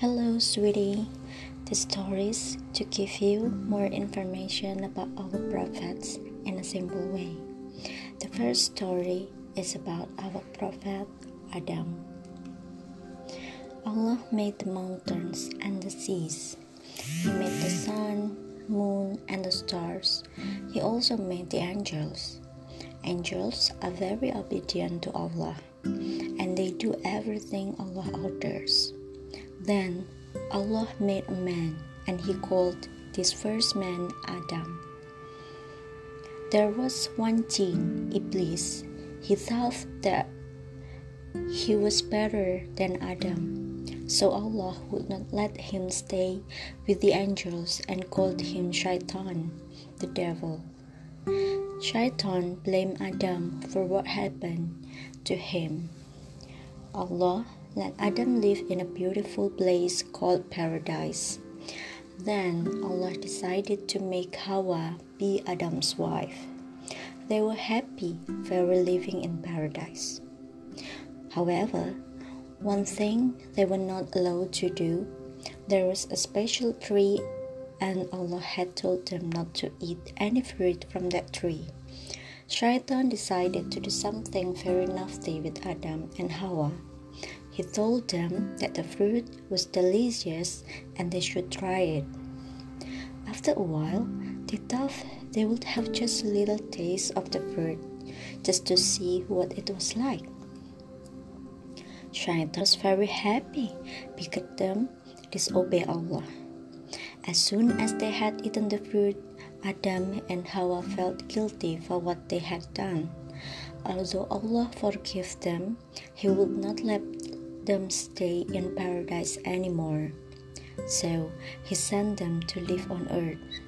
Hello, sweetie. The stories to give you more information about our prophets in a simple way. The first story is about our prophet Adam. Allah made the mountains and the seas. He made the sun, moon, and the stars. He also made the angels. Angels are very obedient to Allah, and they do everything Allah orders. Then Allah made a man, and he called this first man Adam. There was one jinn, Iblis. He thought that he was better than Adam. So Allah would not let him stay with the angels and called him Shaitan, the devil. Shaitan blamed Adam for what happened to him. Allah let Adam live in a beautiful place called paradise. Then Allah decided to make Hawa be Adam's wife. They were happy for living in paradise. However, one thing they were not allowed to do there was a special tree, and Allah had told them not to eat any fruit from that tree. Shaitan decided to do something very nasty with Adam and Hawa. He told them that the fruit was delicious and they should try it. After a while, they thought they would have just a little taste of the fruit, just to see what it was like. Shaitan was very happy because them disobey Allah. As soon as they had eaten the fruit, Adam and Hawa felt guilty for what they had done. Although Allah forgave them, He would not let them stay in paradise anymore. So he sent them to live on earth.